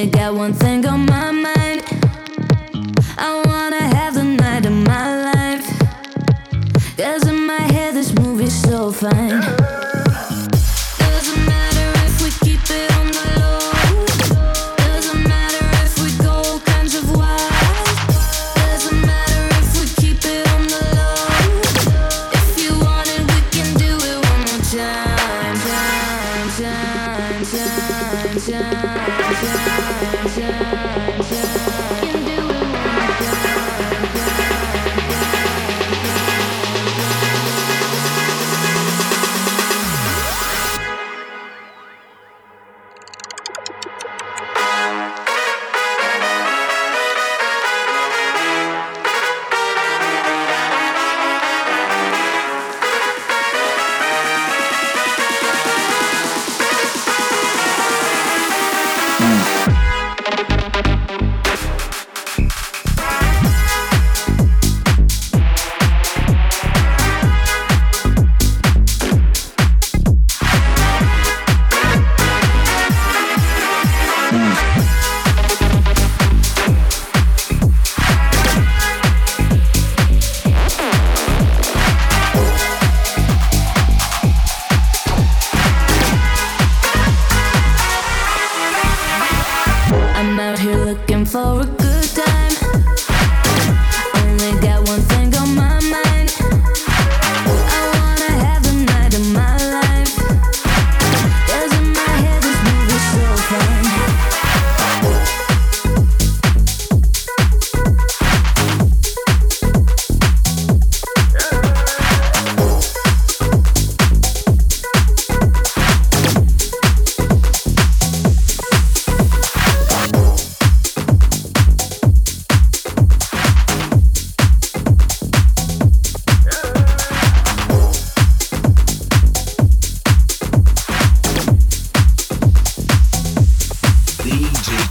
Only got one thing on my mind. I wanna have the night of my life. Cause in my head, this movie's so fine.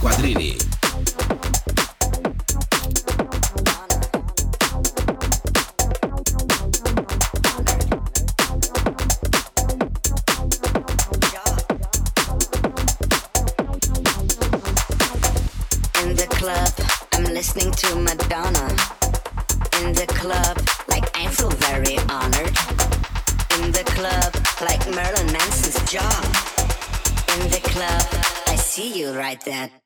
In the club, I'm listening to Madonna. In the club, like I feel very honored. In the club, like Marilyn Manson's job. In the club, I see you right there.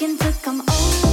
asking to come over.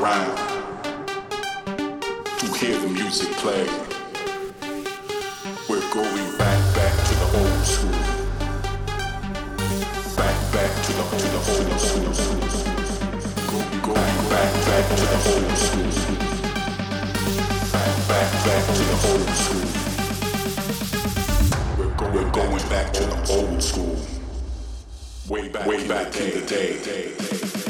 around. You hear the music play. We're going back, back to the old school. Back, back to the to the old school. Go, go, back, back to the old school. Back, back, back to the old school. We're going, We're going back to the old school. Way back, way back in the day. day, day, day.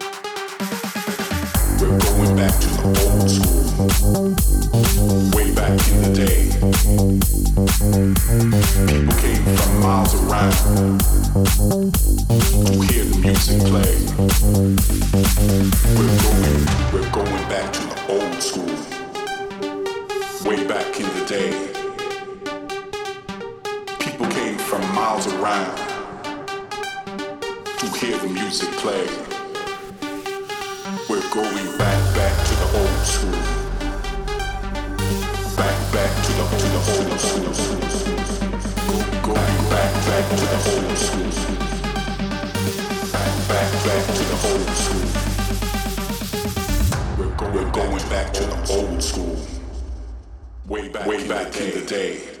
We're going back to the old school. Way back in the day. People came from miles around to hear the music play. We're going, we're going back to the old school. Way back in the day. People came from miles around to hear the music play going back, back to the old school. Back, back to the to the old school. Going back, back to the old school. Back, back, back to the old school. We're going, We're going back to the old school. Way back, way back in the day.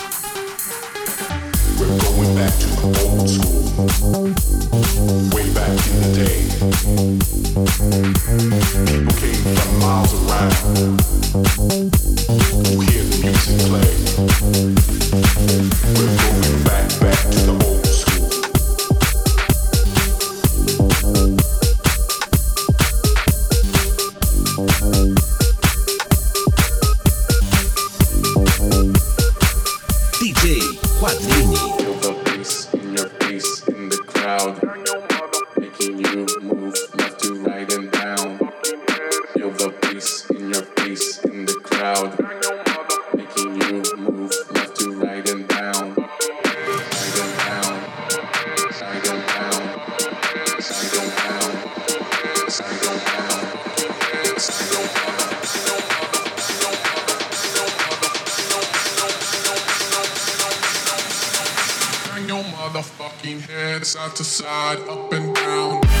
We're going back to the old school, way back in the day. People came from miles around to hear the music play. We're going back, back to the old head side to side, up and down.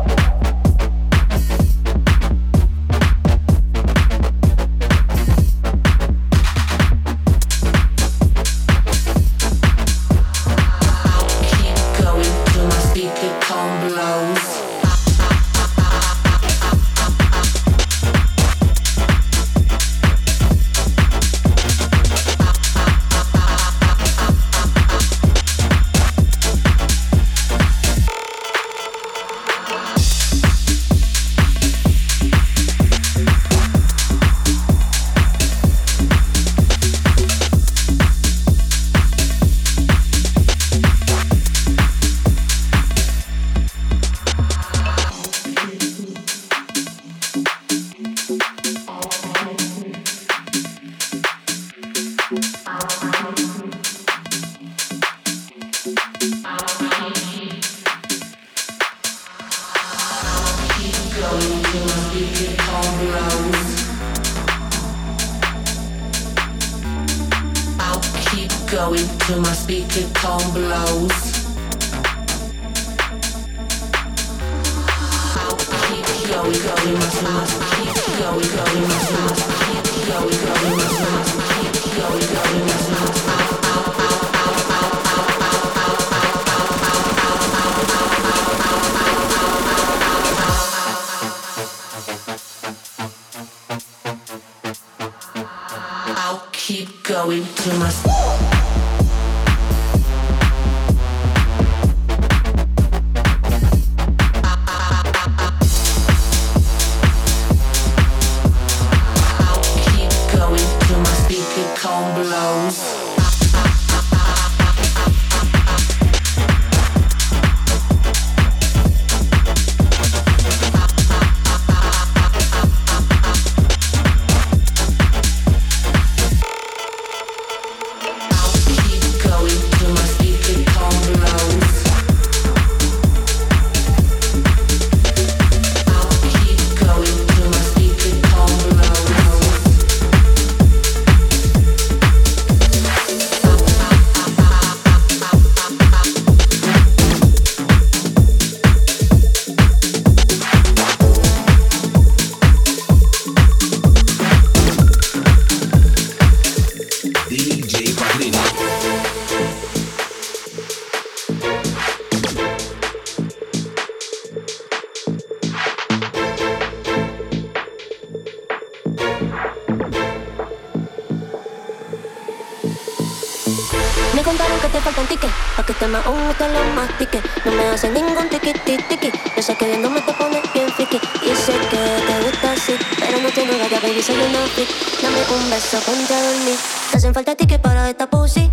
till my speaker tone blows. I'll keep going, going, my smiles, going, going, going, going, going, going, going to my baby, soy una freak Dame un beso, ponte a dormir. Te hacen falta tickets para esta pussy.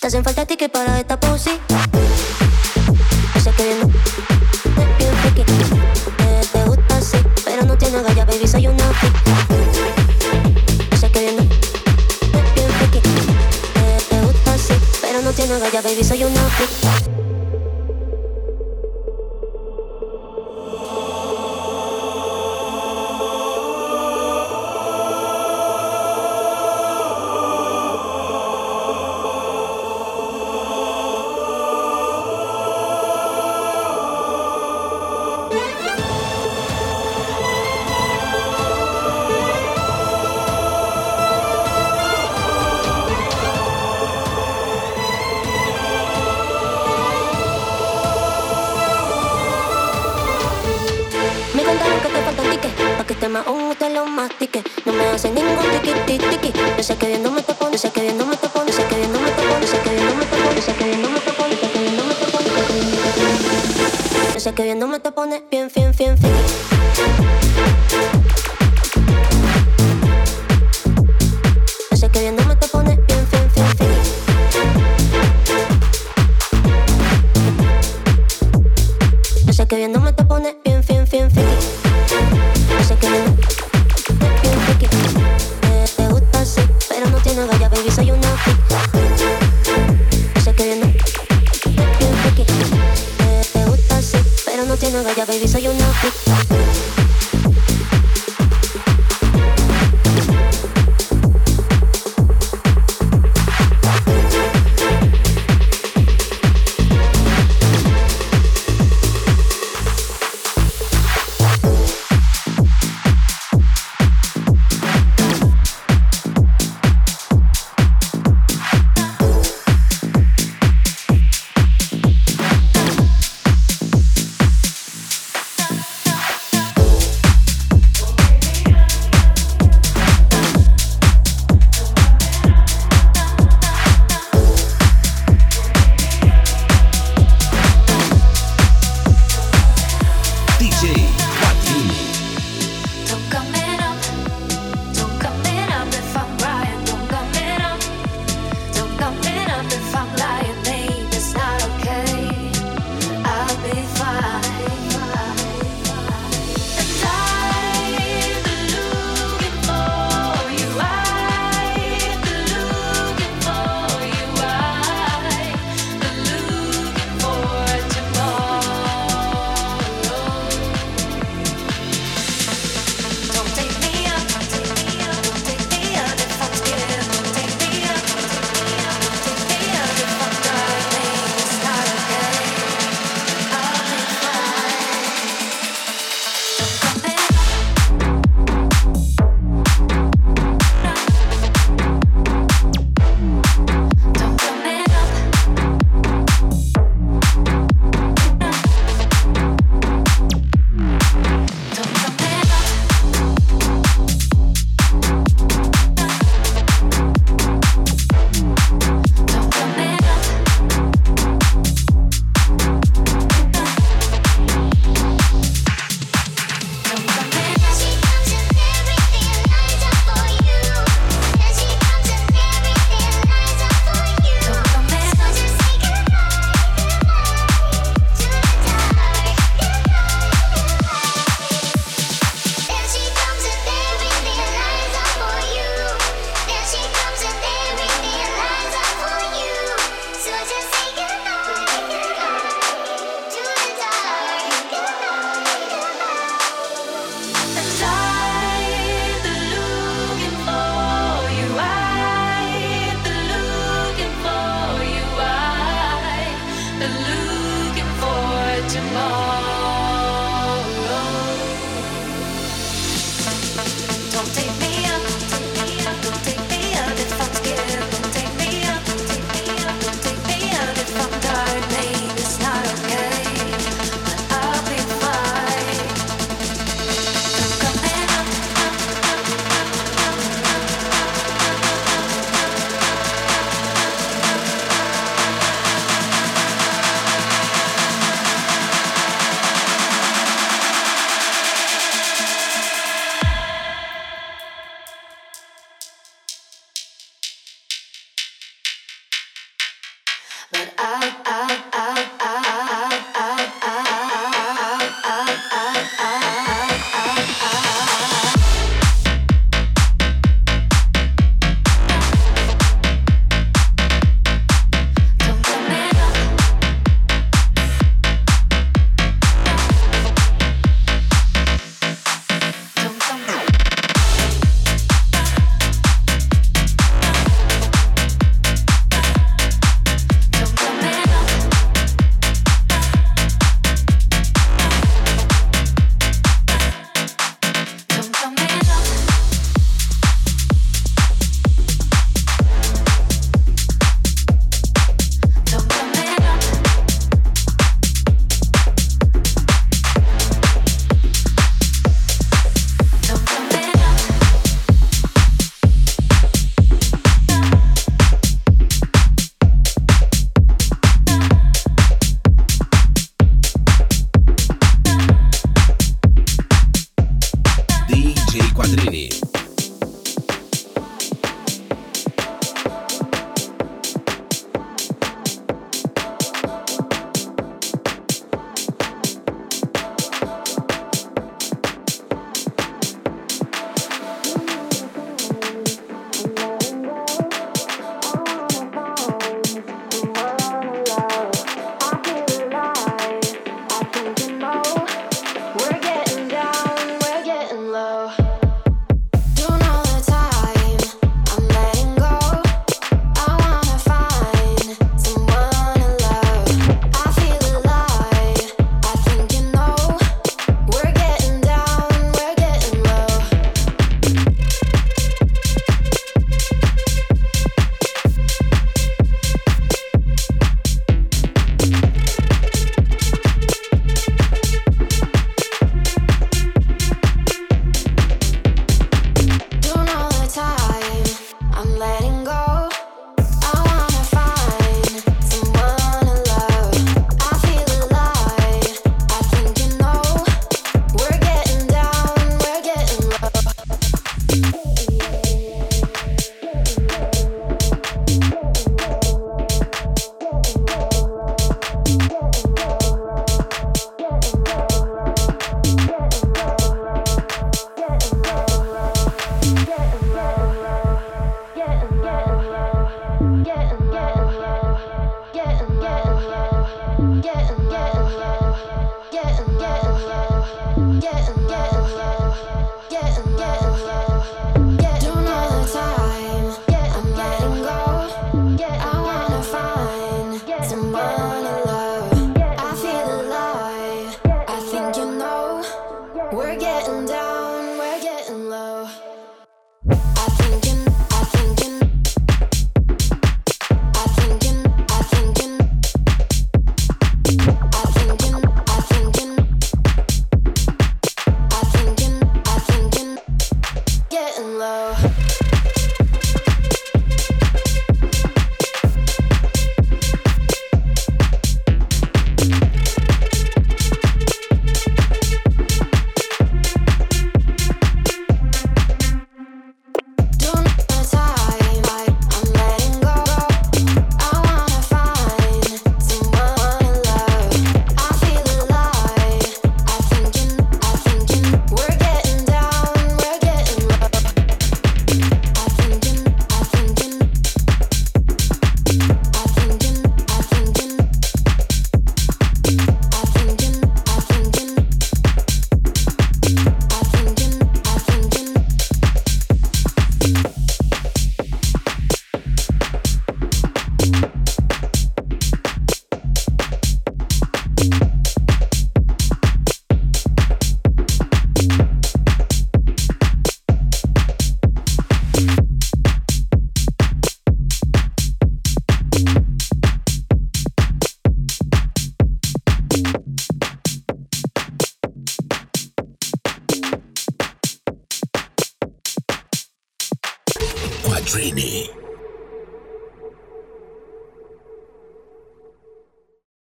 Te hacen falta tickets para esta pussy. baby, so you know. más hongo oh, te lo mastique. No me hacen ningún tiqui tiqui tiqui. Yo sé que viéndome te pones, sé que viéndome te pones, sé que viéndome te pones, sé que viéndome te pones, sé que viéndome te pones, sé que viéndome te pones, sé que viéndome te pones bien, bien, bien, bien.